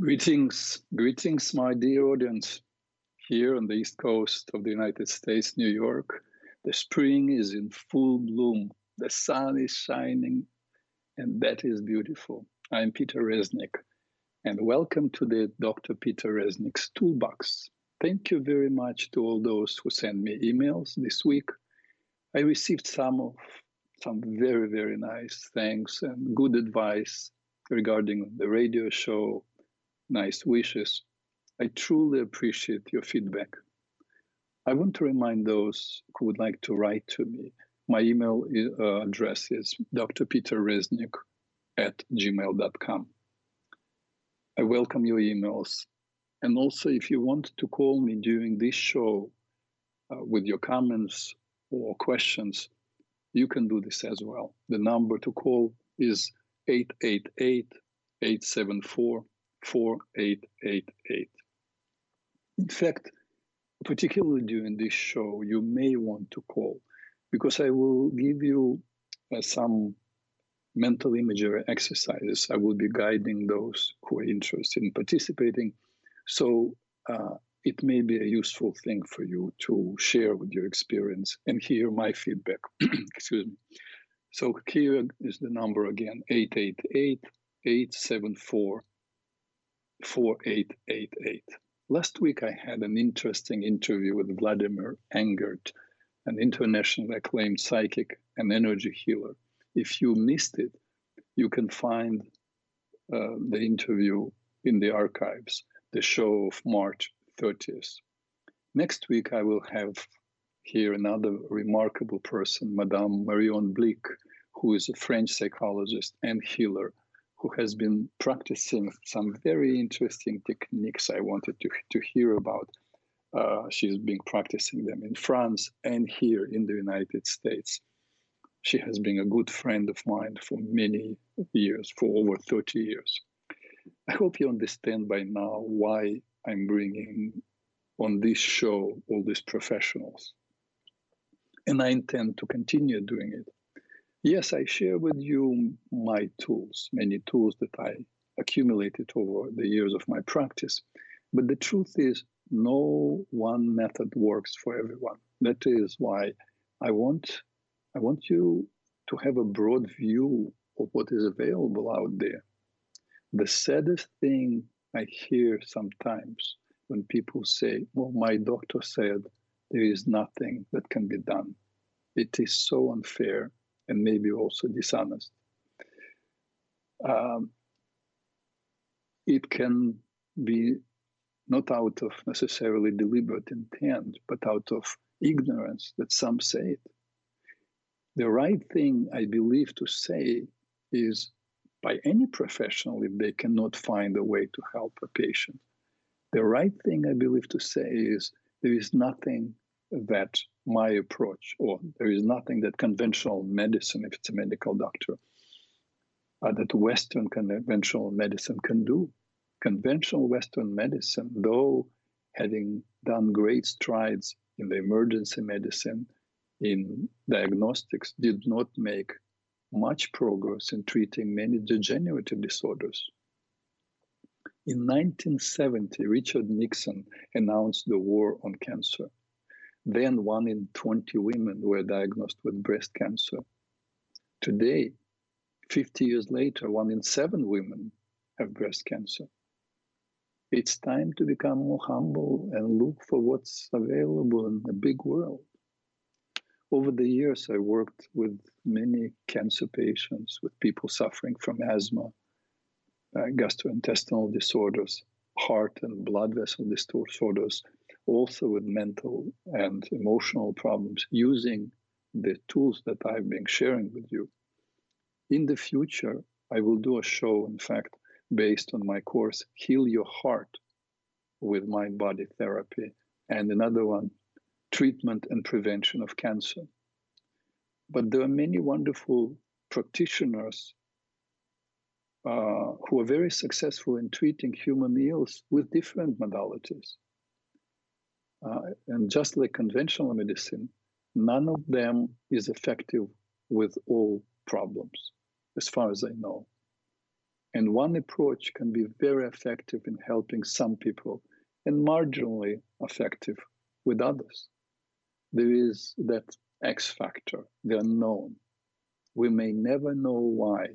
Greetings, greetings, my dear audience. Here on the east coast of the United States, New York, the spring is in full bloom. The sun is shining, and that is beautiful. I'm Peter Reznik, and welcome to the Dr. Peter Reznik's Toolbox. Thank you very much to all those who sent me emails this week. I received some of some very, very nice thanks and good advice regarding the radio show, nice wishes. I truly appreciate your feedback. I want to remind those who would like to write to me. My email uh, address is drpeterreznik at gmail.com. I welcome your emails. And also, if you want to call me during this show uh, with your comments or questions, you can do this as well. The number to call is 888 874 4888. In fact, particularly during this show, you may want to call because I will give you uh, some mental imagery exercises. I will be guiding those who are interested in participating. So uh, it may be a useful thing for you to share with your experience and hear my feedback. Excuse me. So here is the number again 888 874 4888. Last week, I had an interesting interview with Vladimir Engert, an internationally acclaimed psychic and energy healer. If you missed it, you can find uh, the interview in the archives, the show of March 30th. Next week, I will have here another remarkable person, Madame Marion Blic, who is a French psychologist and healer who has been practicing some very interesting techniques I wanted to, to hear about. Uh, she's been practicing them in France and here in the United States. She has been a good friend of mine for many years, for over 30 years. I hope you understand by now why I'm bringing on this show all these professionals. And I intend to continue doing it. Yes, I share with you my tools, many tools that I accumulated over the years of my practice. But the truth is, no one method works for everyone. That is why I want, I want you to have a broad view of what is available out there. The saddest thing I hear sometimes when people say, Well, my doctor said there is nothing that can be done. It is so unfair and maybe also dishonest. Um, it can be not out of necessarily deliberate intent, but out of ignorance that some say it. The right thing, I believe, to say is by any professional if they cannot find a way to help a patient. The right thing, I believe, to say is there is nothing that my approach, or there is nothing that conventional medicine, if it's a medical doctor, uh, that Western conventional medicine can do. Conventional Western medicine, though having done great strides in the emergency medicine, in diagnostics, did not make much progress in treating many degenerative disorders. In 1970, Richard Nixon announced the war on cancer. Then one in 20 women were diagnosed with breast cancer. Today, 50 years later, one in seven women have breast cancer. It's time to become more humble and look for what's available in the big world. Over the years, I worked with many cancer patients, with people suffering from asthma, uh, gastrointestinal disorders, heart and blood vessel disorders, also with mental and emotional problems using the tools that I've been sharing with you. In the future, I will do a show, in fact, based on my course, Heal Your Heart with Mind Body Therapy, and another one, Treatment and Prevention of Cancer. But there are many wonderful practitioners uh, who are very successful in treating human ills with different modalities. Uh, and just like conventional medicine, none of them is effective with all problems, as far as I know. And one approach can be very effective in helping some people and marginally effective with others. There is that X factor, the unknown. We may never know why.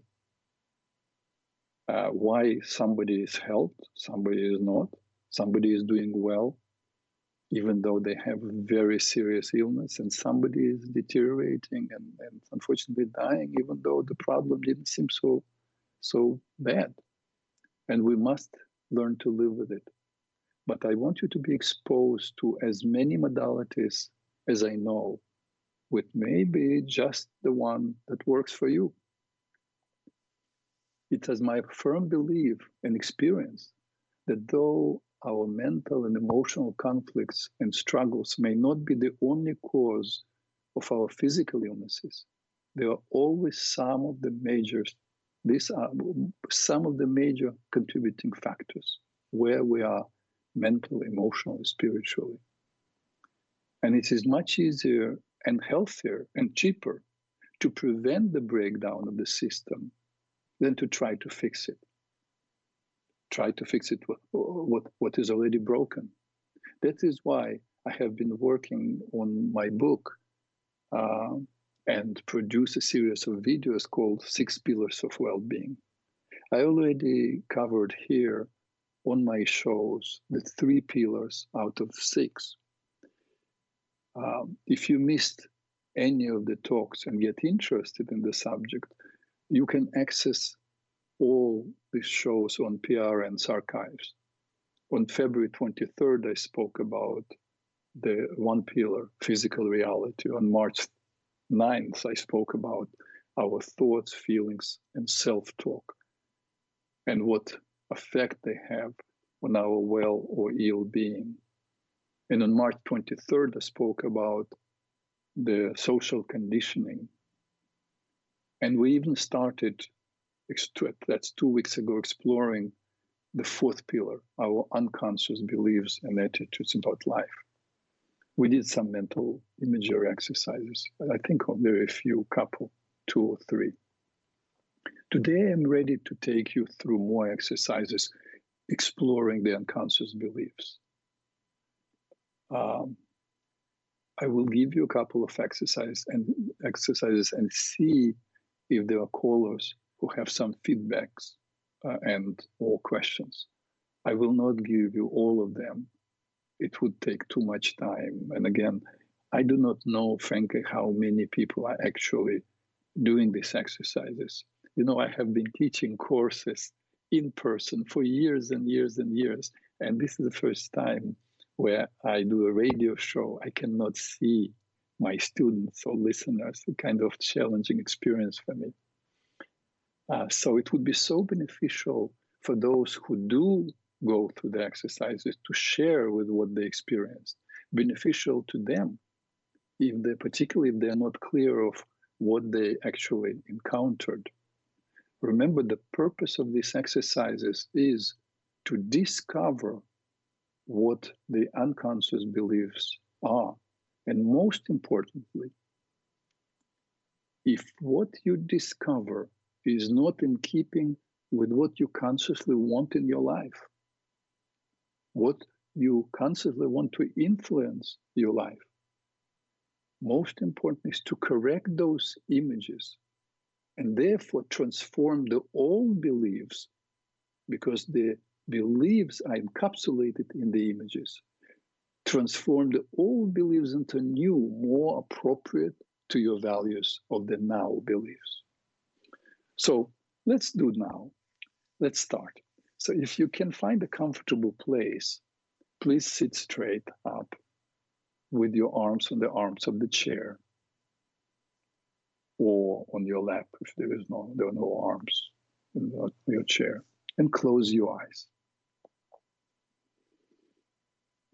Uh, why somebody is helped, somebody is not, somebody is doing well, even though they have very serious illness, and somebody is deteriorating and, and unfortunately dying, even though the problem didn't seem so so bad. And we must learn to live with it. But I want you to be exposed to as many modalities as I know, with maybe just the one that works for you. It is my firm belief and experience that though our mental and emotional conflicts and struggles may not be the only cause of our physical illnesses, there are always some of the major these are some of the major contributing factors where we are mentally, emotionally, spiritually. And it is much easier and healthier and cheaper to prevent the breakdown of the system than to try to fix it. Try to fix it what, what, is already broken. That is why I have been working on my book uh, and produce a series of videos called Six Pillars of Well-Being. I already covered here on my shows the three pillars out of six. Um, if you missed any of the talks and get interested in the subject, you can access all these shows on PRN's archives. On February 23rd, I spoke about the one pillar, physical reality. On March ninth, I spoke about our thoughts, feelings, and self talk and what effect they have on our well or ill being. And on March 23rd, I spoke about the social conditioning. And we even started, that's two weeks ago, exploring the fourth pillar, our unconscious beliefs and attitudes about life we did some mental imagery exercises. But I think very few, couple, two or three. Today, I'm ready to take you through more exercises exploring the unconscious beliefs. Um, I will give you a couple of exercises and exercises and see if there are callers who have some feedbacks uh, and or questions. I will not give you all of them it would take too much time. And again, I do not know, frankly, how many people are actually doing these exercises. You know, I have been teaching courses in person for years and years and years. And this is the first time where I do a radio show. I cannot see my students or listeners, a kind of challenging experience for me. Uh, so it would be so beneficial for those who do go through the exercises to share with what they experienced, beneficial to them, if they particularly if they're not clear of what they actually encountered. Remember, the purpose of these exercises is to discover what the unconscious beliefs are. And most importantly, if what you discover is not in keeping with what you consciously want in your life, what you consciously want to influence your life. Most important is to correct those images and therefore transform the old beliefs because the beliefs are encapsulated in the images. Transform the old beliefs into new, more appropriate to your values of the now beliefs. So let's do now. Let's start. So if you can find a comfortable place, please sit straight up with your arms on the arms of the chair or on your lap if there is no there are no arms in your chair and close your eyes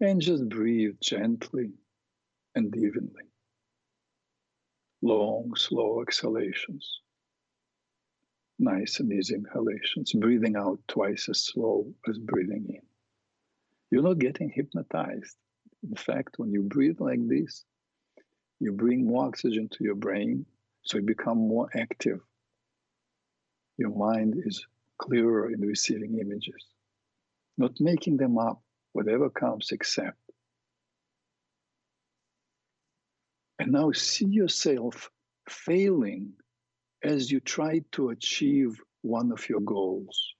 and just breathe gently and evenly long slow exhalations nice and easy inhalations, breathing out twice as slow as breathing in. You're not getting hypnotized. In fact, when you breathe like this, you bring more oxygen to your brain, so you become more active. Your mind is clearer in receiving images, not making them up, whatever comes, accept. And now see yourself failing as you try to achieve one of your goals.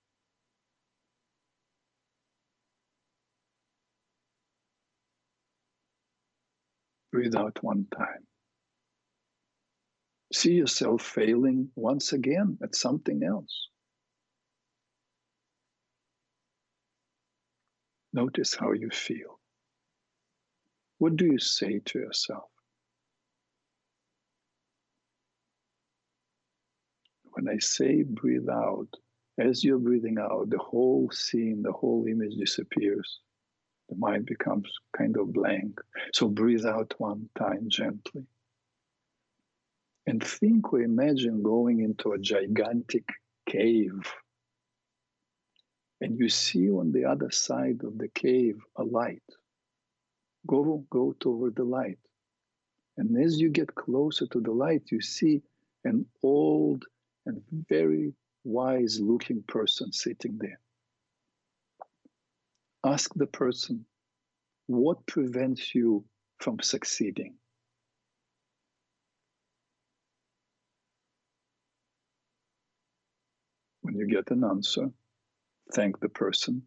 Breathe out one time. See yourself failing once again at something else. Notice how you feel. What do you say to yourself? When I say breathe out, as you're breathing out, the whole scene, the whole image disappears the mind becomes kind of blank. So breathe out one time gently. And think or imagine going into a gigantic cave. And you see on the other side of the cave a light. Go, go toward the light. And as you get closer to the light, you see an old and very wise looking person sitting there ask the person what prevents you from succeeding. When you get an answer, thank the person,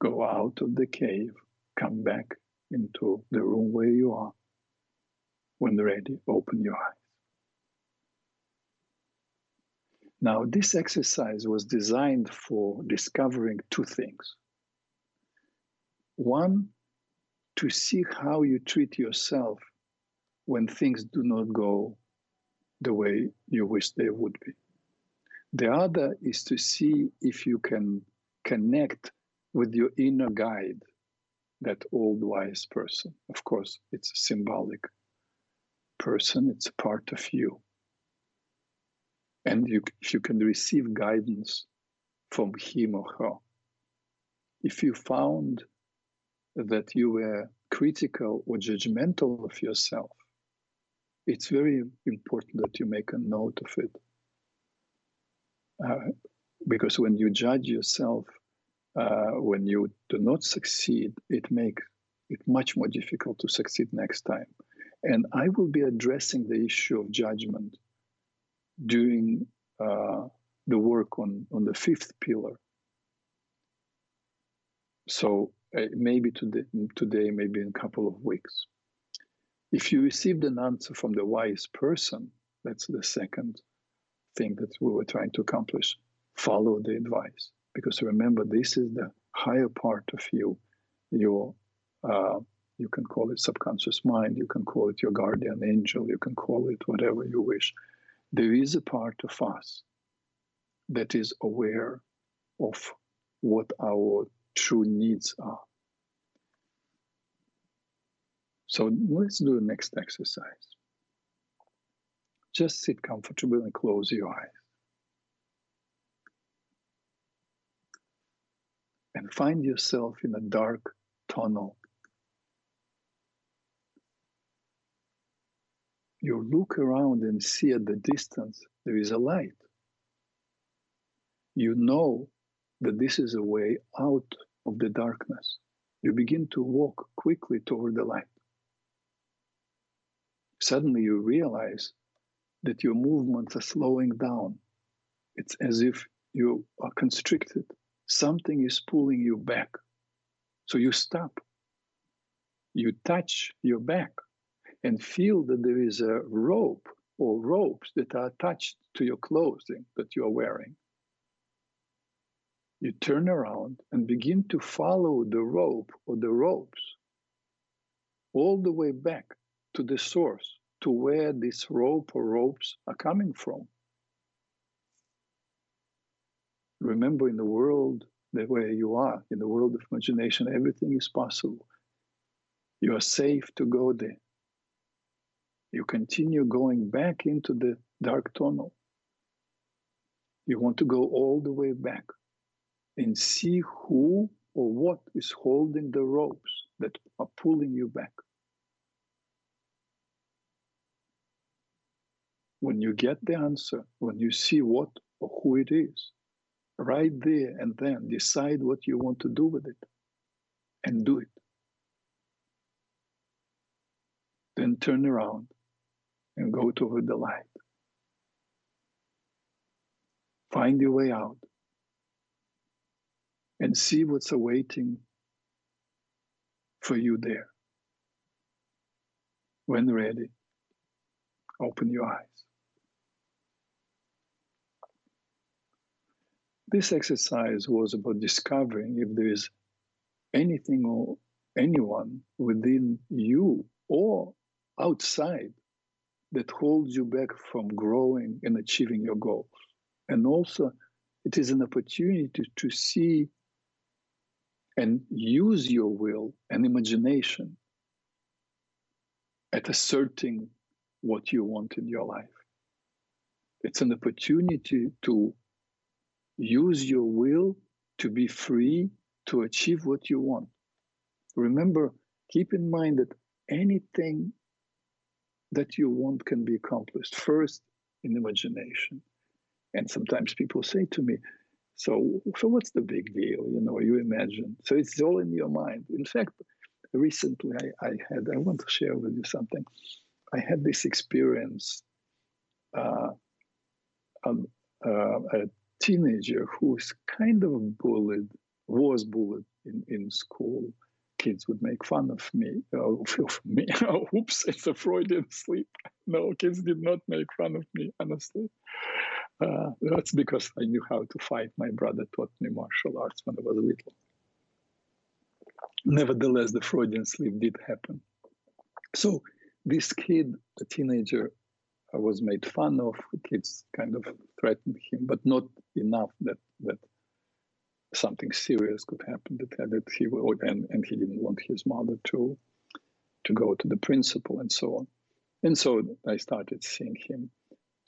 go out of the cave, come back into the room where you are. When ready, open your eyes. Now, this exercise was designed for discovering two things. One, to see how you treat yourself when things do not go the way you wish they would be. The other is to see if you can connect with your inner guide, that old wise person. Of course, it's a symbolic person, it's a part of you and you, if you can receive guidance from him or her. If you found that you were critical or judgmental of yourself, it's very important that you make a note of it. Uh, because when you judge yourself, uh, when you do not succeed, it makes it much more difficult to succeed next time. And I will be addressing the issue of judgment doing uh, the work on, on the fifth pillar. So uh, maybe today, today, maybe in a couple of weeks. If you received an answer from the wise person, that's the second thing that we were trying to accomplish. Follow the advice. Because remember, this is the higher part of you, your uh, you can call it subconscious mind, you can call it your guardian angel, you can call it whatever you wish there is a part of us that is aware of what our true needs are. So let's do the next exercise. Just sit comfortably and close your eyes. And find yourself in a dark tunnel you look around and see at the distance there is a light. You know that this is a way out of the darkness. You begin to walk quickly toward the light. Suddenly you realize that your movements are slowing down. It's as if you are constricted. Something is pulling you back. So you stop. You touch your back and feel that there is a rope or ropes that are attached to your clothing that you are wearing. You turn around and begin to follow the rope or the ropes all the way back to the source, to where this rope or ropes are coming from. Remember, in the world the way you are, in the world of imagination, everything is possible. You are safe to go there you continue going back into the dark tunnel. You want to go all the way back and see who or what is holding the ropes that are pulling you back. When you get the answer, when you see what or who it is. Right there and then decide what you want to do with it and do it. Then turn around and go toward the light. Find your way out and see what's awaiting for you there. When ready, open your eyes. This exercise was about discovering if there is anything or anyone within you or outside that holds you back from growing and achieving your goals. And also, it is an opportunity to, to see and use your will and imagination at asserting what you want in your life. It's an opportunity to use your will to be free to achieve what you want. Remember, keep in mind that anything that you want can be accomplished first in imagination. And sometimes people say to me, so, so what's the big deal? You know, you imagine. So it's all in your mind. In fact, recently I, I had, I want to share with you something. I had this experience. Uh, um, uh, a teenager who was kind of bullied, was bullied in, in school. Kids would make fun of me. Uh, of me. Oops, it's a Freudian slip. No, kids did not make fun of me, honestly. Uh, that's because I knew how to fight. My brother taught me martial arts when I was little. Nevertheless, the Freudian slip did happen. So this kid, a teenager, was made fun of. Kids kind of threatened him, but not enough that that something serious could happen. That, that he would, and, and he didn't want his mother to to go to the principal and so on. And so I started seeing him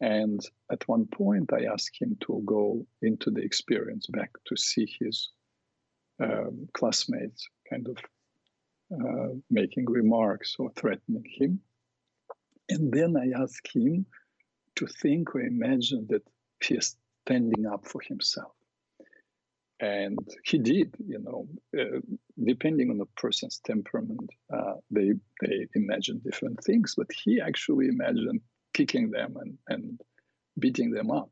and at one point, I asked him to go into the experience back to see his um, classmates kind of uh, making remarks or threatening him. And then I asked him to think or imagine that he is standing up for himself. And he did, you know, uh, depending on the person's temperament, uh, they, they imagine different things, but he actually imagined kicking them and, and beating them up,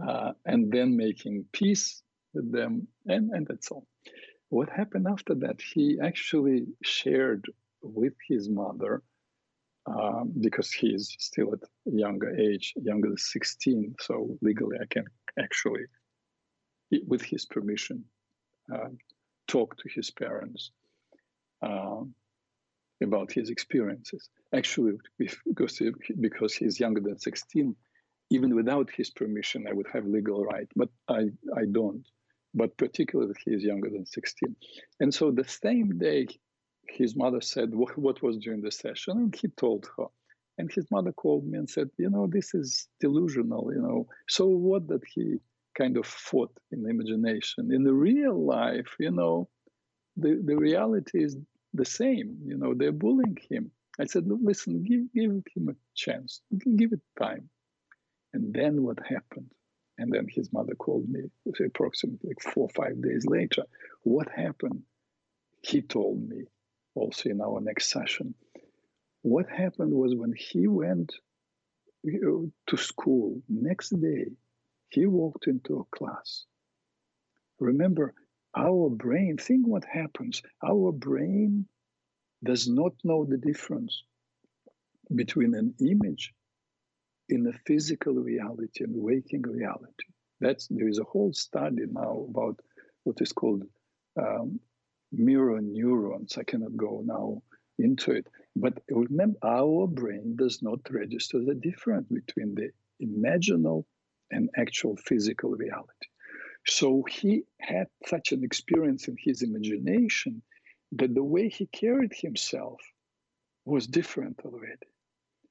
uh, and then making peace with them, and, and that's all. What happened after that? He actually shared with his mother, um, because he is still at a younger age, younger than 16, so legally I can actually, with his permission, uh, talk to his parents. Um, about his experiences. Actually, because, because he's younger than 16, even without his permission, I would have legal right, but I, I don't. But particularly, he is younger than 16. And so the same day, his mother said, what, what was during the session? And he told her. And his mother called me and said, you know, this is delusional, you know. So what that he kind of fought in imagination? In the real life, you know, the, the reality is the same. You know, they're bullying him. I said, listen, give, give him a chance, give it time. And then what happened? And then his mother called me approximately four or five days later. What happened? He told me also in our next session. What happened was when he went uh, to school next day, he walked into a class. Remember, our brain, think what happens. Our brain does not know the difference between an image in a physical reality and waking reality. That's there is a whole study now about what is called um, mirror neurons. I cannot go now into it, but remember, our brain does not register the difference between the imaginal and actual physical reality. So he had such an experience in his imagination that the way he carried himself was different already.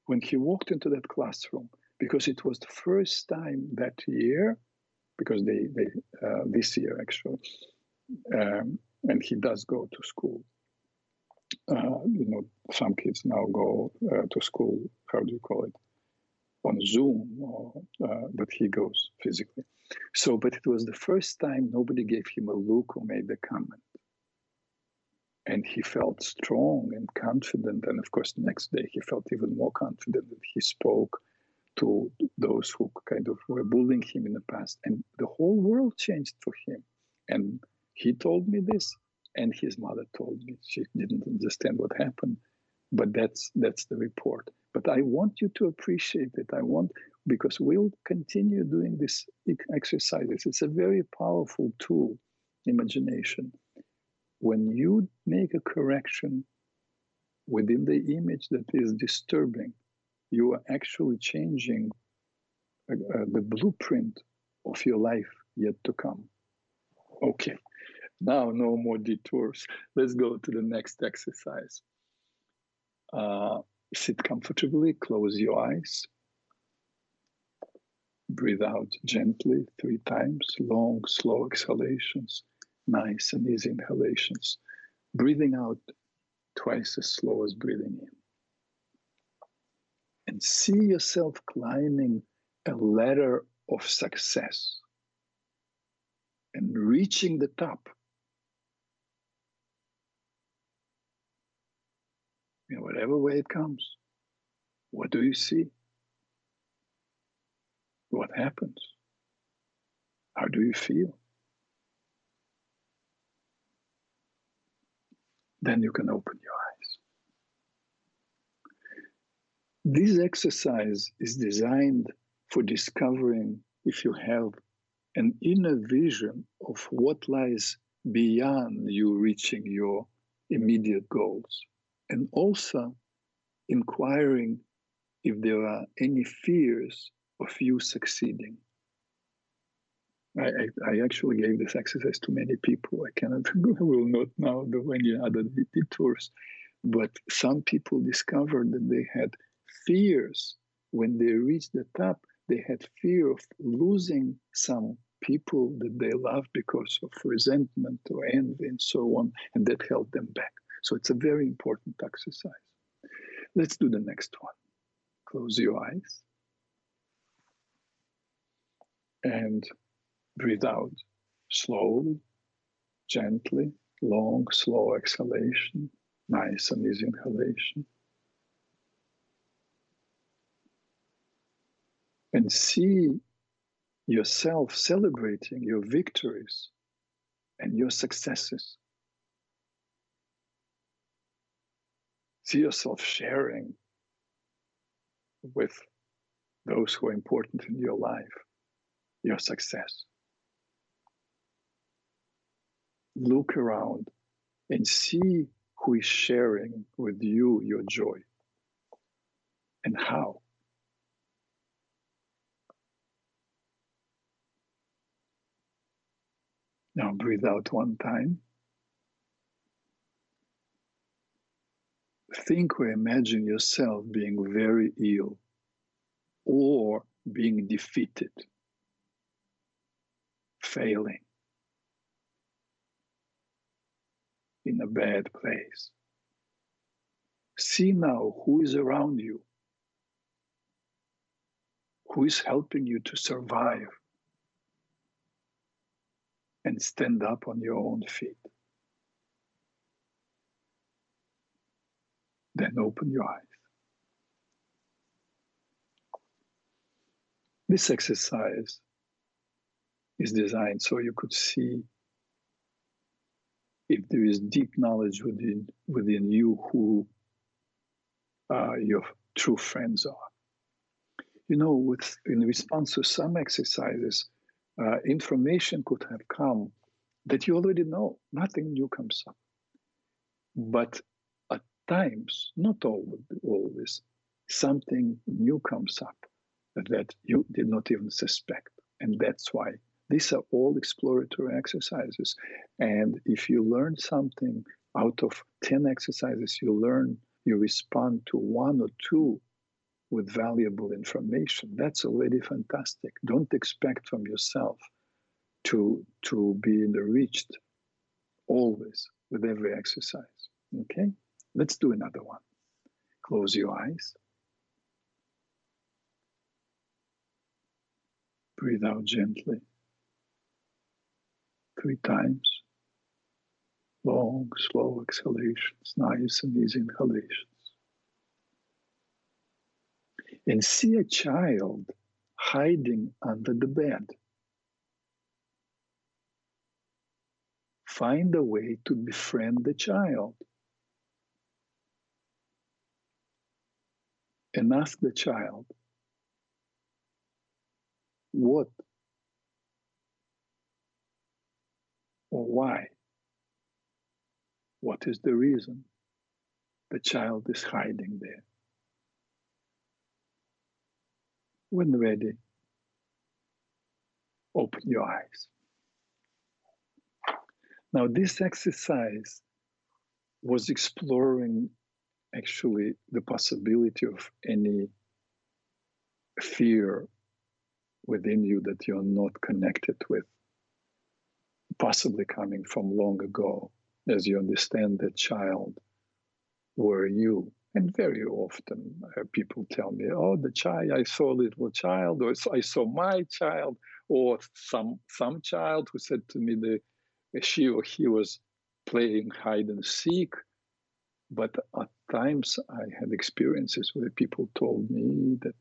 When he walked into that classroom, because it was the first time that year, because they, they uh, this year actually, um, and he does go to school. Uh, you know, some kids now go uh, to school. How do you call it? On Zoom, or, uh, but he goes physically. So, but it was the first time nobody gave him a look or made a comment. And he felt strong and confident. And of course, the next day he felt even more confident that he spoke to those who kind of were bullying him in the past. And the whole world changed for him. And he told me this, and his mother told me. She didn't understand what happened, but that's that's the report. But I want you to appreciate it. I want because we'll continue doing this exercises. It's a very powerful tool, imagination. When you make a correction within the image that is disturbing, you are actually changing uh, uh, the blueprint of your life yet to come. Okay, now no more detours. Let's go to the next exercise. Uh, sit comfortably, close your eyes. Breathe out gently three times, long, slow exhalations, nice and easy inhalations. Breathing out twice as slow as breathing in and see yourself climbing a ladder of success and reaching the top. In whatever way it comes, what do you see? What happens? How do you feel? Then you can open your eyes. This exercise is designed for discovering if you have an inner vision of what lies beyond you reaching your immediate goals, and also inquiring if there are any fears of you succeeding. I, I, I, actually gave this exercise to many people. I cannot, I will not now do any other detours, but some people discovered that they had fears when they reached the top they had fear of losing some people that they love because of resentment or envy and so on and that held them back so it's a very important exercise. Let's do the next one. Close your eyes and breathe out slowly gently long slow exhalation nice and easy inhalation. And see yourself celebrating your victories and your successes. See yourself sharing with those who are important in your life your success. Look around and see who is sharing with you your joy and how. Now breathe out one time. Think or imagine yourself being very ill or being defeated, failing, in a bad place. See now who is around you, who is helping you to survive and stand up on your own feet. Then open your eyes. This exercise is designed so you could see if there is deep knowledge within, within you who uh, your true friends are. You know, with in response to some exercises, uh, information could have come that you already know. Nothing new comes up. But times, not always, something new comes up that you did not even suspect. And that's why these are all exploratory exercises. And if you learn something out of 10 exercises, you learn, you respond to one or two with valuable information. That's already fantastic. Don't expect from yourself to, to be enriched always with every exercise. Okay? Let's do another one. Close your eyes. Breathe out gently. Three times. Long, slow exhalations, nice and easy inhalations. And see a child hiding under the bed. Find a way to befriend the child. And ask the child, what or why? What is the reason the child is hiding there? When ready, open your eyes. Now, this exercise was exploring actually the possibility of any fear within you that you're not connected with, possibly coming from long ago, as you understand that child were you. And very often uh, people tell me, oh, the child, I saw a little child, or I saw my child, or some some child who said to me that she or he was playing hide and seek. But at times I had experiences where people told me that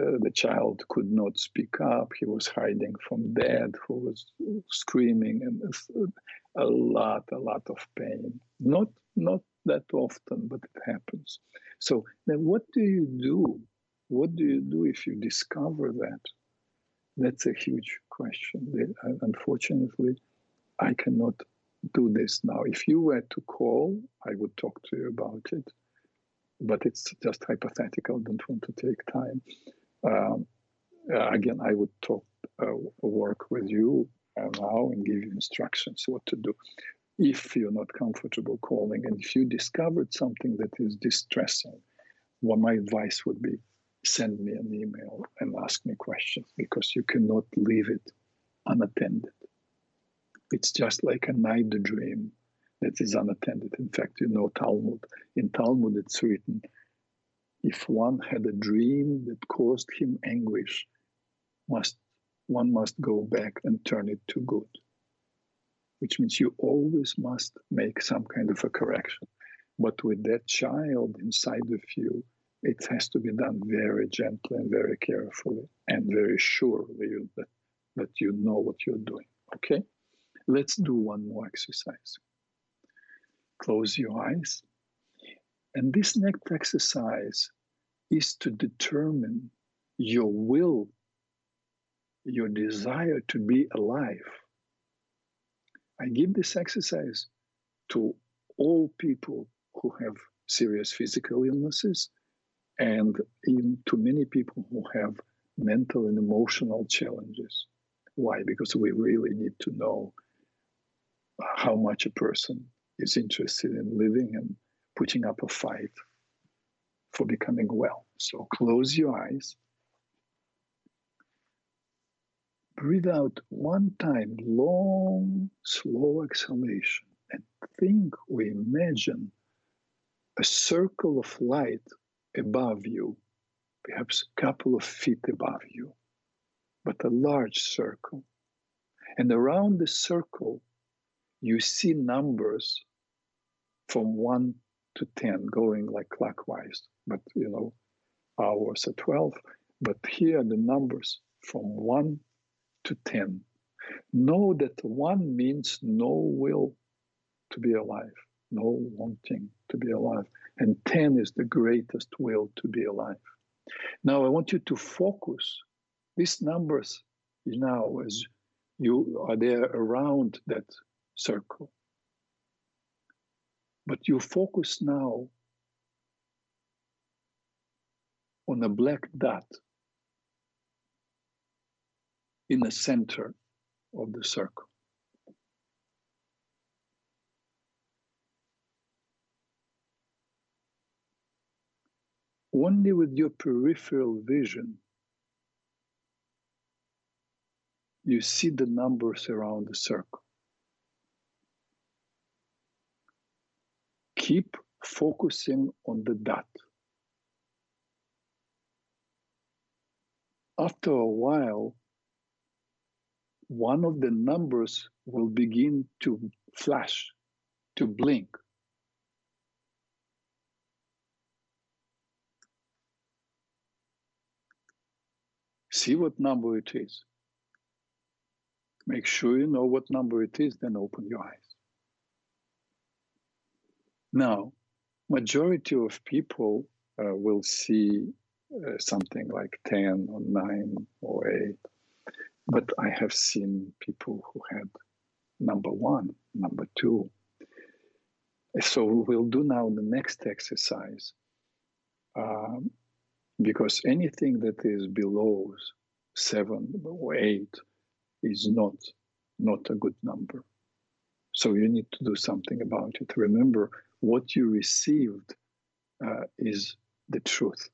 uh, the child could not speak up. He was hiding from dad, who was screaming, and a lot, a lot of pain. Not, not that often, but it happens. So then, what do you do? What do you do if you discover that? That's a huge question. Unfortunately, I cannot do this now. If you were to call, I would talk to you about it, but it's just hypothetical. Don't want to take time. Um, uh, again, I would talk, uh, work with you uh, now and give you instructions what to do. If you're not comfortable calling, and if you discovered something that is distressing, what my advice would be send me an email and ask me questions because you cannot leave it unattended. It's just like a night dream that is unattended. In fact, you know Talmud. In Talmud, it's written if one had a dream that caused him anguish, must one must go back and turn it to good. Which means you always must make some kind of a correction. But with that child inside of you, it has to be done very gently and very carefully and very surely that, that you know what you're doing. Okay? Let's do one more exercise. Close your eyes. And this next exercise is to determine your will, your desire to be alive. I give this exercise to all people who have serious physical illnesses and even to many people who have mental and emotional challenges. Why? Because we really need to know how much a person is interested in living and putting up a fight for becoming well. So close your eyes. Breathe out one time, long, slow exhalation, and think or imagine a circle of light above you, perhaps a couple of feet above you, but a large circle. And around the circle, you see numbers from 1 to 10 going like clockwise but you know hours at 12 but here the numbers from 1 to 10 know that 1 means no will to be alive no wanting to be alive and 10 is the greatest will to be alive. Now i want you to focus these numbers now as you are there around that circle but you focus now on a black dot in the center of the circle. Only with your peripheral vision, you see the numbers around the circle. Keep focusing on the dot. after a while, one of the numbers will begin to flash, to blink. See what number it is. Make sure you know what number it is, then open your eyes. Now, majority of people uh, will see uh, something like 10 or 9 or 8. But I have seen people who had number one, number two. So we'll do now the next exercise. Um, because anything that is below seven or eight is not not a good number. So you need to do something about it. Remember, what you received uh, is the truth.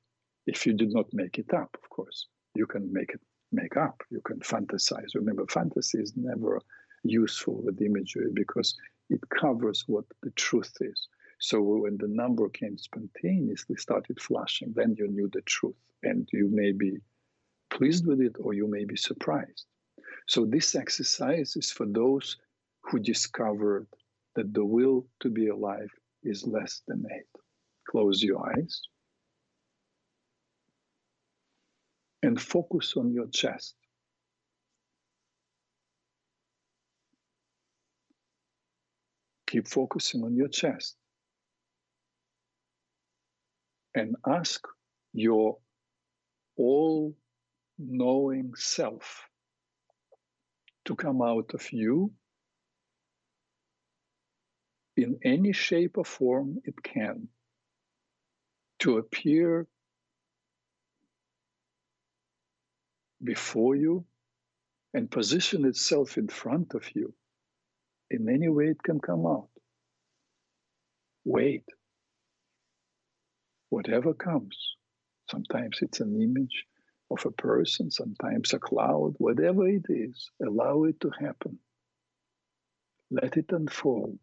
If you did not make it up, of course, you can make it make up. You can fantasize. Remember, fantasy is never useful with imagery because it covers what the truth is. So when the number came spontaneously, started flashing, then you knew the truth, and you may be pleased with it or you may be surprised. So this exercise is for those who discovered that the will to be alive is less than eight. Close your eyes and focus on your chest. Keep focusing on your chest and ask your all knowing self to come out of you in any shape or form it can to appear before you and position itself in front of you in any way it can come out. Wait. Whatever comes. Sometimes it's an image of a person, sometimes a cloud, whatever it is, allow it to happen. Let it unfold.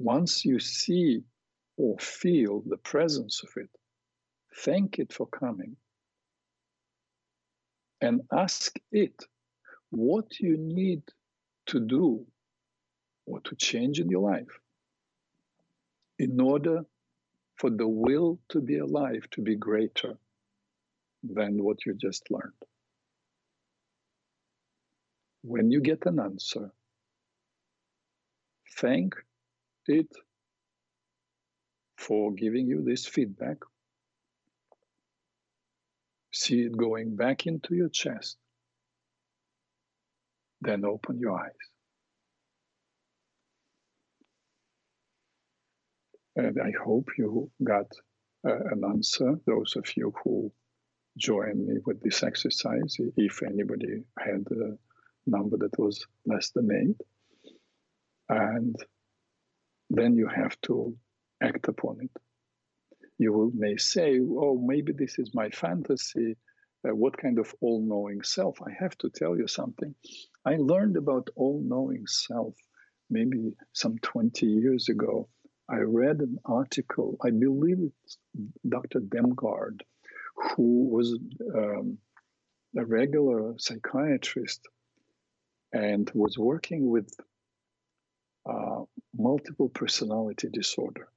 Once you see or feel the presence of it, thank it for coming and ask it what you need to do or to change in your life in order for the will to be alive to be greater than what you just learned. When you get an answer, thank it for giving you this feedback. See it going back into your chest. Then open your eyes. And I hope you got uh, an answer, those of you who join me with this exercise, if anybody had a number that was less than eight. And then you have to act upon it. You will, may say, oh, maybe this is my fantasy. Uh, what kind of all knowing self? I have to tell you something. I learned about all knowing self maybe some 20 years ago I read an article, I believe it's Dr. Demgard, who was um, a regular psychiatrist and was working with multiple personality disorder.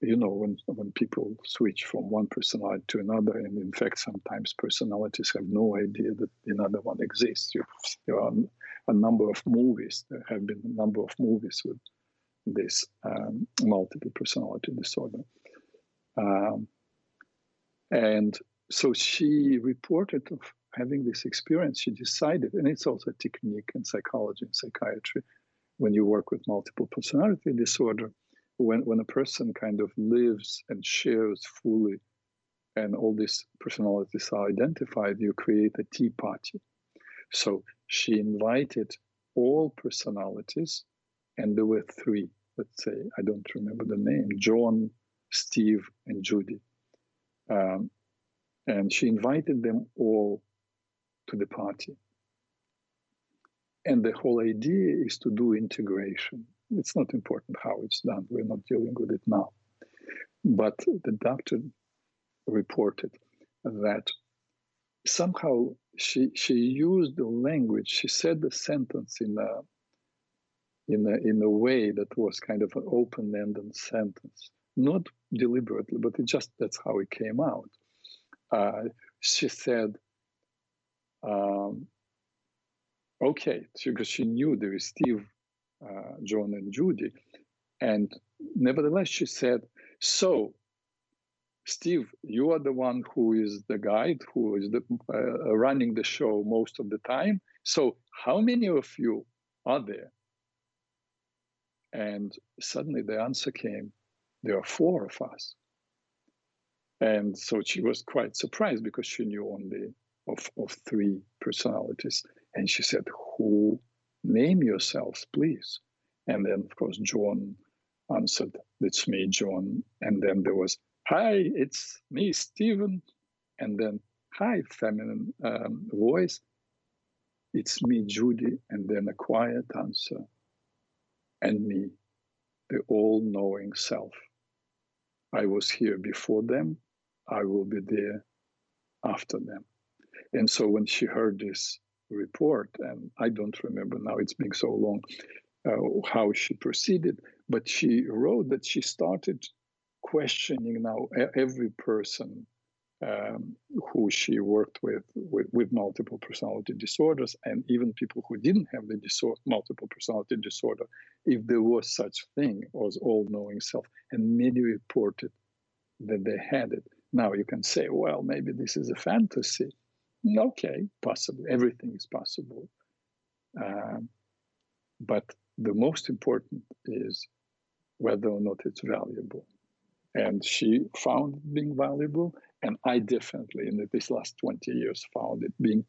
You know, when, when people switch from one personality to another, and in fact, sometimes personalities have no idea that another one exists. You, there are a number of movies, there have been a number of movies with this um, multiple personality disorder. Um, and so she reported of having this experience. She decided, and it's also a technique in psychology and psychiatry, when you work with multiple personality disorder, when, when a person kind of lives and shares fully and all these personalities are identified, you create a tea party. So she invited all personalities and there were three, let's say, I don't remember the name John, Steve, and Judy. Um, and she invited them all to the party. And the whole idea is to do integration. It's not important how it's done, we're not dealing with it now. But the doctor reported that somehow she she used the language. She said the sentence in a in a in a way that was kind of an open-ended sentence, not deliberately, but it just that's how it came out. Uh, she said, um, "Okay," because she knew there is Steve, uh, John, and Judy, and nevertheless she said, "So." Steve, you are the one who is the guide, who is the, uh, running the show most of the time. So, how many of you are there? And suddenly the answer came there are four of us. And so she was quite surprised because she knew only of, of three personalities. And she said, Who name yourselves, please? And then, of course, John answered, It's me, John. And then there was hi, it's me, Stephen. And then, hi, feminine um, voice. It's me, Judy. And then a quiet answer. And me, the all knowing self. I was here before them. I will be there after them. And so when she heard this report, and I don't remember now, it's been so long, uh, how she proceeded, but she wrote that she started questioning now every person um, who she worked with, with, with multiple personality disorders and even people who didn't have the disorder, multiple personality disorder if there was such thing as all-knowing self and many reported that they had it. Now you can say well maybe this is a fantasy okay possible. everything is possible. Um, but the most important is whether or not it's valuable. And she found being valuable and i definitely in these last 20 years found it being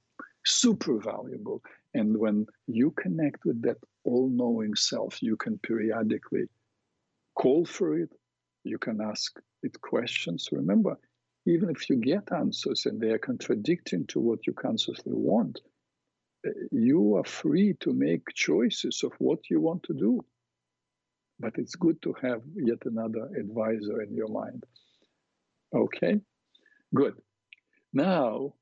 super valuable. And when you connect with that all-knowing self you can periodically call for it. You can ask it questions. Remember even if you get answers and they are contradicting to what you consciously want you are free to make choices of what you want to do but it's good to have yet another advisor in your mind. Okay, good. Now,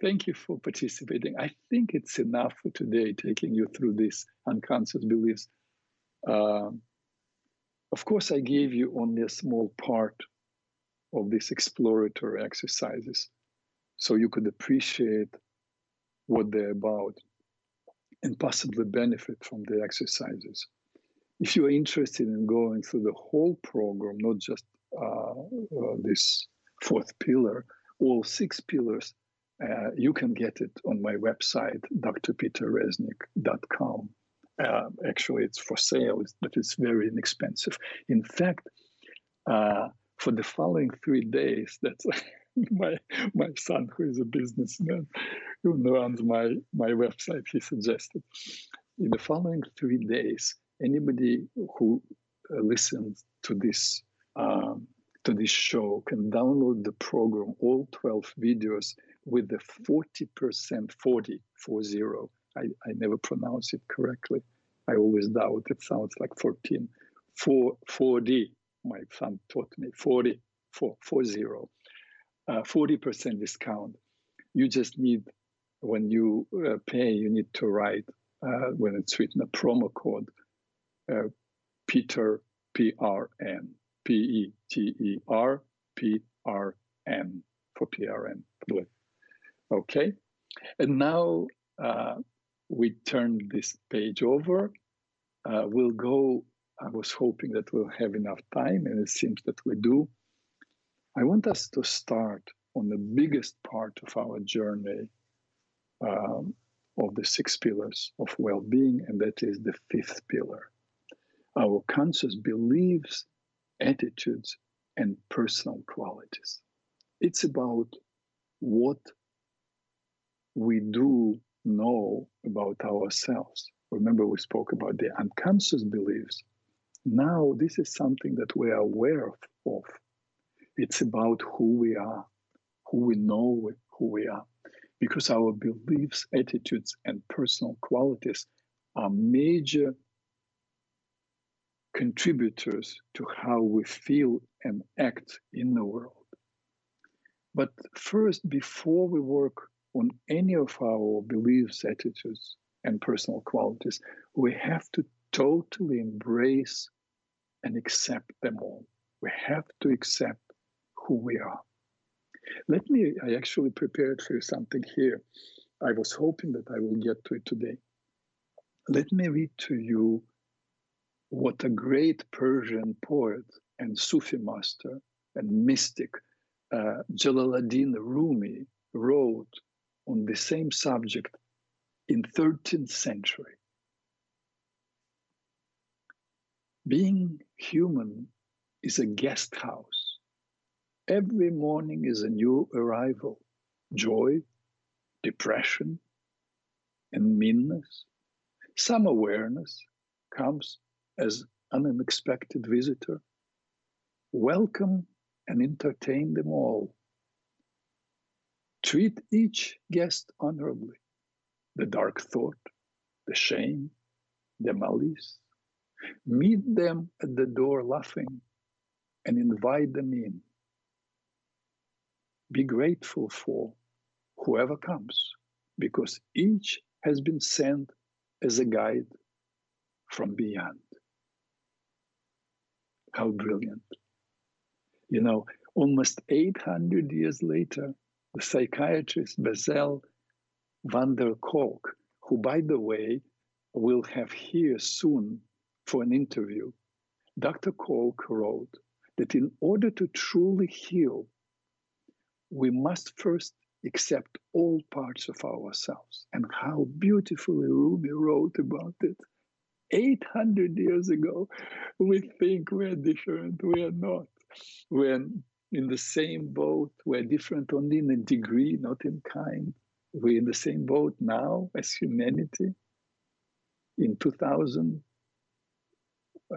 thank you for participating. I think it's enough for today, taking you through these unconscious beliefs. Um, of course, I gave you only a small part of these exploratory exercises so you could appreciate what they're about and possibly benefit from the exercises if you're interested in going through the whole program, not just uh, uh, this fourth pillar, all six pillars, uh, you can get it on my website, drpeterreznik.com. Uh, actually, it's for sale, but it's very inexpensive. In fact, uh, for the following three days, that's my my son, who is a businessman, who runs my my website, he suggested. In the following three days, anybody who uh, listens to this um, to this show can download the program, all 12 videos with the 40%, 40, 40. I, I never pronounce it correctly. I always doubt it sounds like 14. 4, 4D, my son taught me, 40, 4, 40. Uh, 40% discount. You just need, when you uh, pay, you need to write, uh, when it's written, a promo code uh, Peter, P R N, P E T E R, P R N, for PRN. Okay, and now uh, we turn this page over. We'll go. I was hoping that we'll have enough time, and it seems that we do. I want us to start on the biggest part of our journey um, of the six pillars of well being, and that is the fifth pillar our conscious beliefs, attitudes, and personal qualities. It's about what we do know about ourselves. Remember, we spoke about the unconscious beliefs. Now, this is something that we are aware of. It's about who we are, who we know who we are, because our beliefs, attitudes, and personal qualities are major contributors to how we feel and act in the world. But first, before we work on any of our beliefs, attitudes, and personal qualities, we have to totally embrace and accept them all. We have to accept who we are. Let me, I actually prepared for something here. I was hoping that I will get to it today. Let me read to you what a great Persian poet and Sufi master and mystic uh, Jalaluddin Rumi wrote on the same subject in 13th century. Being human is a guest house. Every morning is a new arrival, joy, depression, and meanness. Some awareness comes as an unexpected visitor. Welcome and entertain them all. Treat each guest honorably the dark thought, the shame, the malice. Meet them at the door laughing and invite them in. Be grateful for whoever comes because each has been sent as a guide from beyond. How brilliant. You know, almost 800 years later, the psychiatrist Bessel van der Kolk, who, by the way, we'll have here soon for an interview, Dr. Kolk wrote that in order to truly heal, we must first accept all parts of ourselves. And how beautifully Rumi wrote about it. 800 years ago, we think we're different, we are not. We're in the same boat, we're different only in a degree, not in kind. We're in the same boat now as humanity in 2000,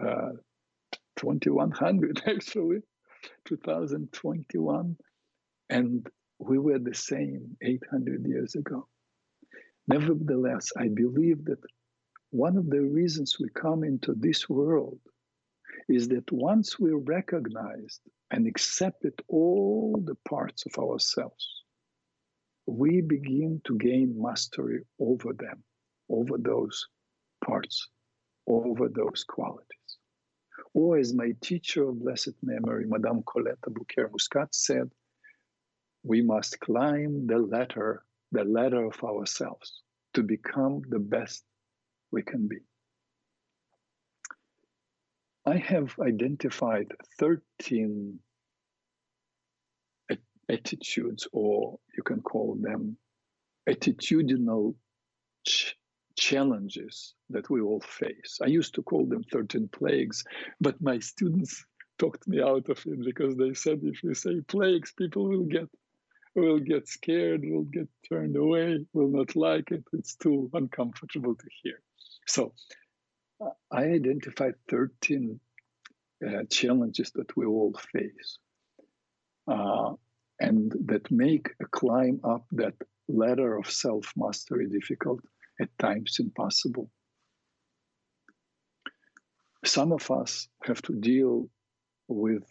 uh, 2100 actually, 2021. And we were the same 800 years ago. Nevertheless, I believe that one of the reasons we come into this world is that once we recognized and accepted all the parts of ourselves, we begin to gain mastery over them, over those parts, over those qualities. Or, as my teacher of blessed memory, Madame Colette Aboulker Muscat, said, we must climb the ladder, the ladder of ourselves to become the best we can be. I have identified 13 attitudes, or you can call them attitudinal challenges that we all face. I used to call them 13 plagues, but my students talked me out of it because they said if you say plagues, people will get will get scared, will get turned away, will not like it. It's too uncomfortable to hear. So I identified 13 uh, challenges that we all face. Uh, and that make a climb up that ladder of self mastery difficult, at times impossible. Some of us have to deal with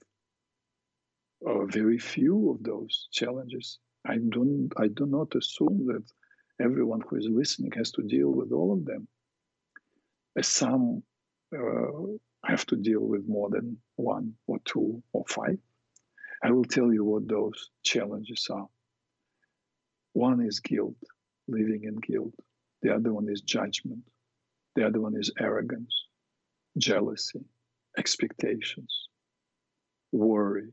uh, very few of those challenges. I don't, I do not assume that everyone who is listening has to deal with all of them. Some uh, have to deal with more than one or two or five. I will tell you what those challenges are. One is guilt, living in guilt. The other one is judgment. The other one is arrogance, jealousy, expectations, worry,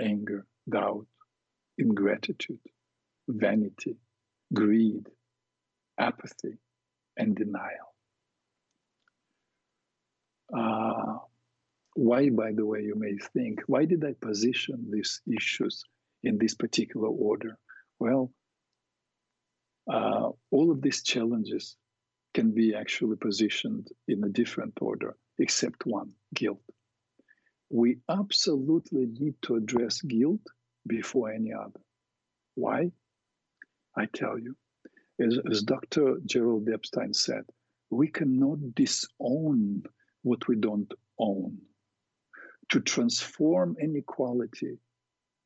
anger, doubt, ingratitude, vanity, greed, apathy, and denial. Uh, why, by the way, you may think, why did I position these issues in this particular order? Well, uh, all of these challenges can be actually positioned in a different order, except one guilt. We absolutely need to address guilt before any other. Why? I tell you, as, as Dr. Gerald Epstein said, we cannot disown what we don't own to transform inequality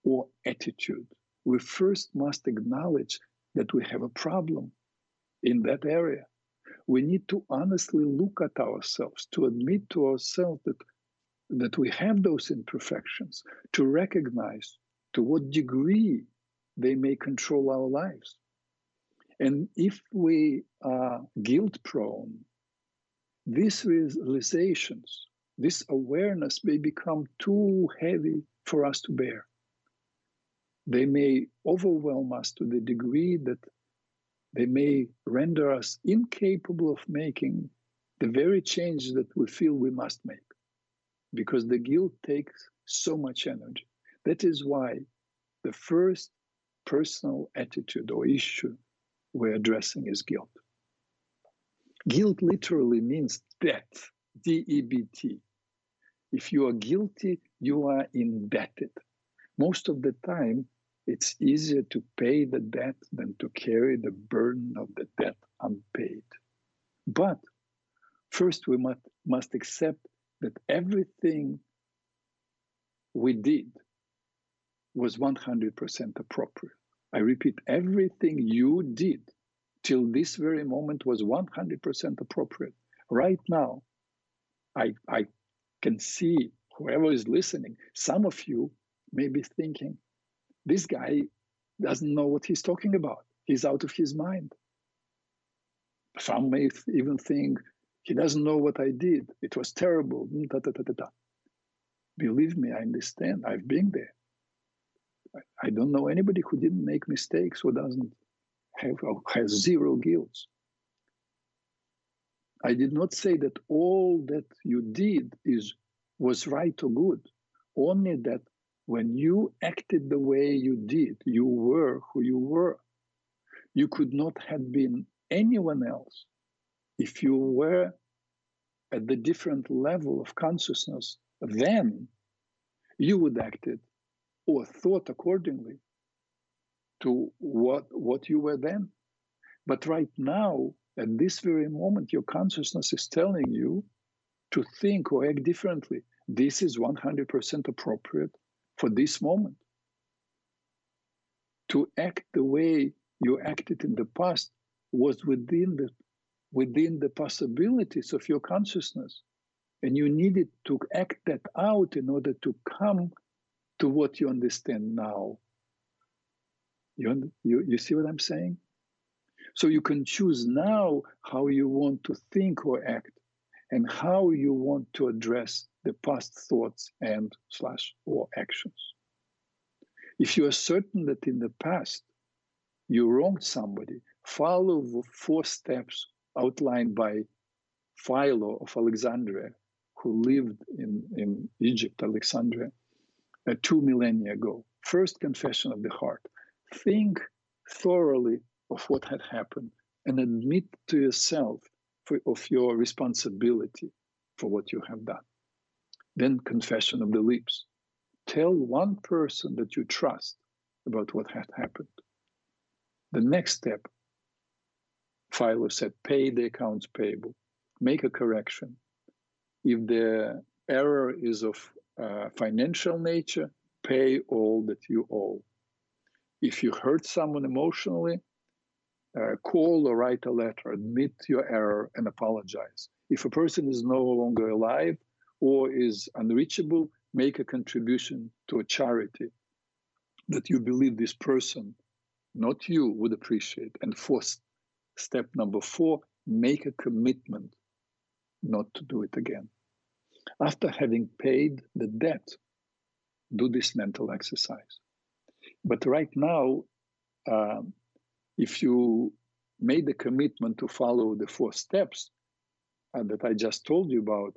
or attitude, we first must acknowledge that we have a problem in that area. We need to honestly look at ourselves, to admit to ourselves that, that we have those imperfections, to recognize to what degree they may control our lives. And if we are guilt prone, these realizations, this awareness may become too heavy for us to bear. They may overwhelm us to the degree that they may render us incapable of making the very change that we feel we must make because the guilt takes so much energy. That is why the first personal attitude or issue we're addressing is guilt. Guilt literally means debt, D E B T. If you are guilty, you are indebted. Most of the time, it's easier to pay the debt than to carry the burden of the debt unpaid. But first, we must, must accept that everything we did was 100% appropriate. I repeat, everything you did till this very moment was 100% appropriate. Right now, I, I can see whoever is listening, some of you may be thinking, this guy doesn't know what he's talking about. He's out of his mind. Some may even think he doesn't know what I did. It was terrible. Da, da, da, Believe me, I understand. I've been there. I don't know anybody who didn't make mistakes who doesn't have has zero guilt. I did not say that all that you did is was right or good. Only that when you acted the way you did, you were who you were. You could not have been anyone else if you were at the different level of consciousness. Then you would acted or thought accordingly to what what you were then. But right now, at this very moment, your consciousness is telling you to think or act differently. This is 100% appropriate for this moment. To act the way you acted in the past was within the within the possibilities of your consciousness. And you needed to act that out in order to come to what you understand now. You, you, you see what I'm saying? So you can choose now how you want to think or act and how you want to address the past thoughts and slash or actions. If you are certain that in the past you wronged somebody, follow the four steps outlined by Philo of Alexandria, who lived in, in Egypt, Alexandria, uh, two millennia ago. First confession of the heart. Think thoroughly of what had happened and admit to yourself for, of your responsibility for what you have done. Then confession of the lips. Tell one person that you trust about what had happened. The next step, Philo said, pay the accounts payable, make a correction. If the error is of uh, financial nature, pay all that you owe. If you hurt someone emotionally, uh, call or write a letter, admit your error, and apologize. If a person is no longer alive or is unreachable, make a contribution to a charity that you believe this person, not you, would appreciate. And fourth, step number four, make a commitment not to do it again. After having paid the debt, do this mental exercise. But right now, uh, if you made the commitment to follow the four steps uh, that I just told you about,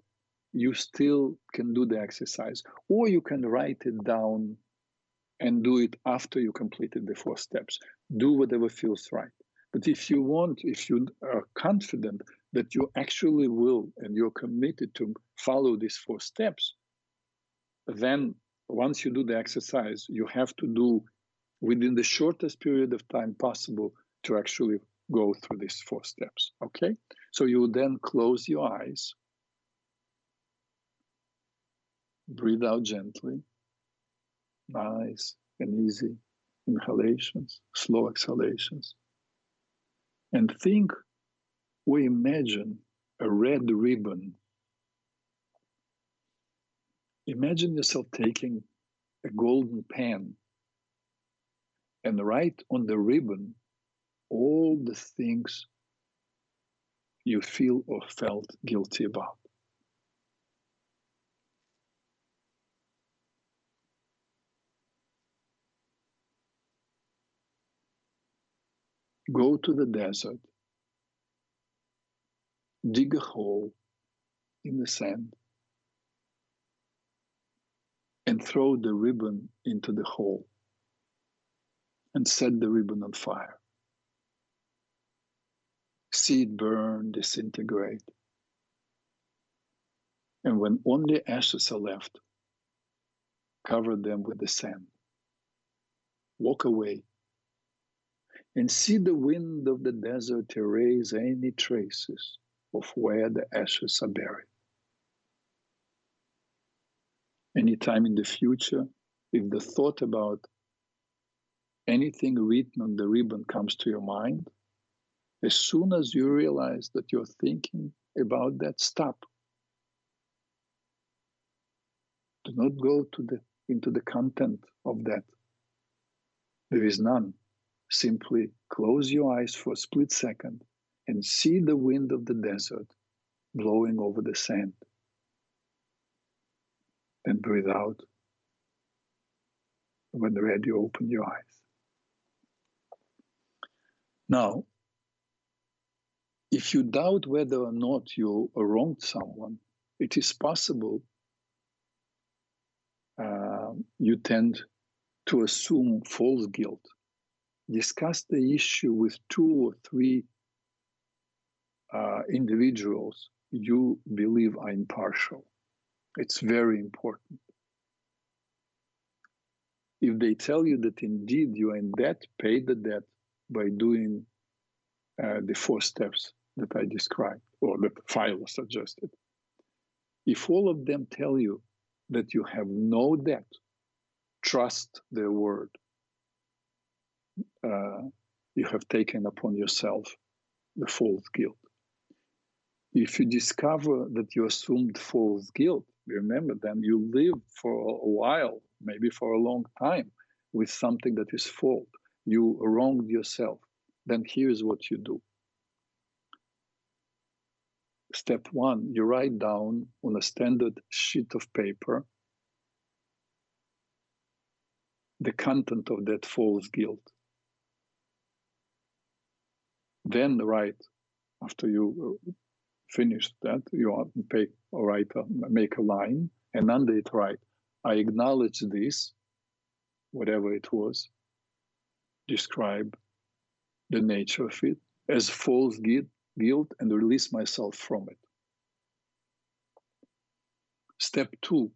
you still can do the exercise, or you can write it down and do it after you completed the four steps. Do whatever feels right. But if you want, if you are confident that you actually will and you're committed to follow these four steps, then once you do the exercise, you have to do within the shortest period of time possible to actually go through these four steps. Okay? So you then close your eyes, breathe out gently, nice and easy inhalations, slow exhalations. and think or imagine a red ribbon. Imagine yourself taking a golden pen and write on the ribbon all the things you feel or felt guilty about. Go to the desert, dig a hole in the sand, and throw the ribbon into the hole and set the ribbon on fire. See it burn, disintegrate. And when only ashes are left, cover them with the sand. Walk away and see the wind of the desert erase any traces of where the ashes are buried. Anytime in the future, if the thought about anything written on the ribbon comes to your mind, as soon as you realize that you're thinking about that, stop. Do not go to the, into the content of that. There is none. Simply close your eyes for a split second and see the wind of the desert blowing over the sand. Then breathe out. When ready, open your eyes. Now, if you doubt whether or not you wronged someone, it is possible uh, you tend to assume false guilt discuss the issue with two or three uh, individuals you believe are impartial. It's very important. If they tell you that indeed you are in debt, pay the debt by doing uh, the four steps that I described or that Philo suggested. If all of them tell you that you have no debt, trust their word uh, you have taken upon yourself the false guilt. If you discover that you assumed false guilt, remember then you live for a while, maybe for a long time, with something that is fault. You wronged yourself. Then here's what you do. Step one, you write down on a standard sheet of paper the content of that false guilt then write after you uh, finish that you pay, write a, make a line and under it write i acknowledge this whatever it was describe the nature of it as false guilt, guilt and release myself from it. Step two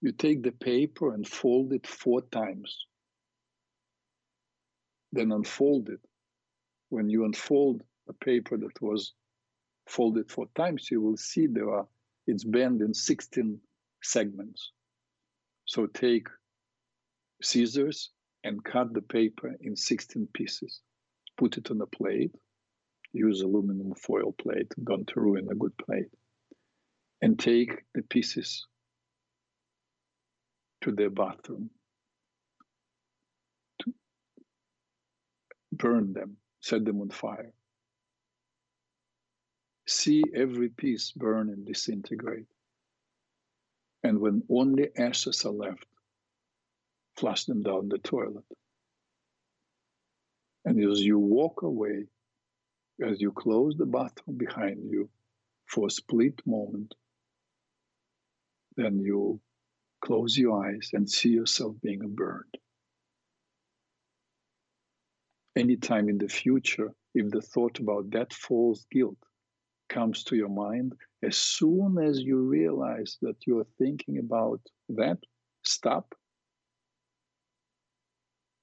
you take the paper and fold it four times. Then unfold it when you unfold a paper that was folded four times, you will see there are it's bent in 16 segments. So take scissors and cut the paper in 16 pieces. Put it on a plate. Use aluminum foil plate, don't ruin a good plate. And take the pieces to the bathroom. To burn them set them on fire. See every piece burn and disintegrate. And when only ashes are left, flush them down the toilet. And as you walk away, as you close the bathroom behind you for a split moment, then you close your eyes and see yourself being burned anytime in the future, if the thought about that false guilt comes to your mind, as soon as you realize that you're thinking about that, stop.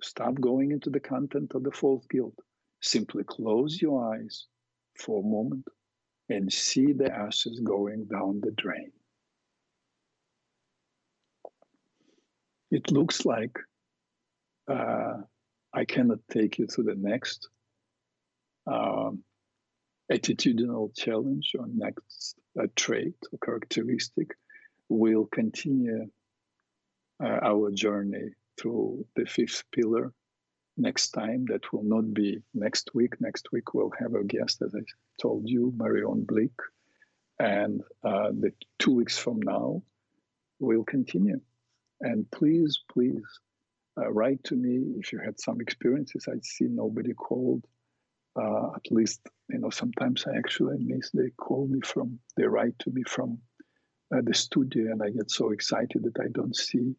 Stop going into the content of the false guilt. Simply close your eyes for a moment and see the ashes going down the drain. It looks like uh, I cannot take you to the next um, attitudinal challenge or next uh, trait or characteristic We'll continue uh, our journey through the fifth pillar next time. That will not be next week. Next week we'll have a guest, as I told you, Marion Blick. And uh, the two weeks from now, we'll continue. And please, please uh, write to me if you had some experiences. I see nobody called. Uh, at least, you know, sometimes I actually miss they call me from, they write to me from uh, the studio, and I get so excited that I don't see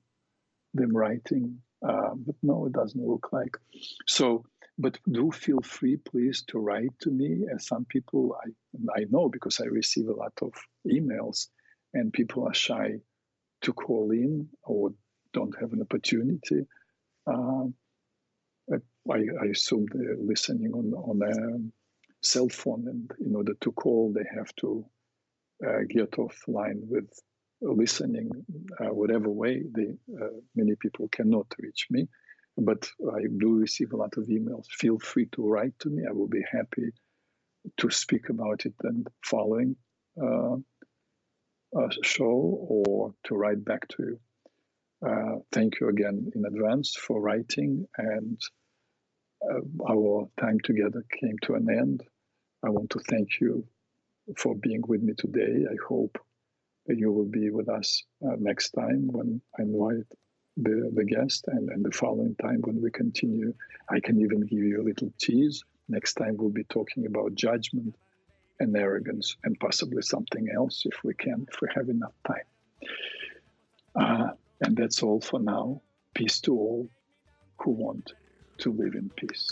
them writing. Uh, but no, it doesn't look like. So, but do feel free, please, to write to me. As some people I I know because I receive a lot of emails, and people are shy to call in or don't have an opportunity. Uh, I, I, assume they're listening on on a cell phone, and in order to call, they have to uh, get offline with listening, uh, whatever way. They, uh, many people cannot reach me, but I do receive a lot of emails. Feel free to write to me. I will be happy to speak about it and following uh, a show or to write back to you. Uh, thank you again in advance for writing, and uh, our time together came to an end. I want to thank you for being with me today. I hope that you will be with us uh, next time when I invite the, the guest and, and the following time when we continue. I can even give you a little tease. Next time we'll be talking about judgment and arrogance and possibly something else if we can, if we have enough time. Uh, and that's all for now. Peace to all who want to live in peace.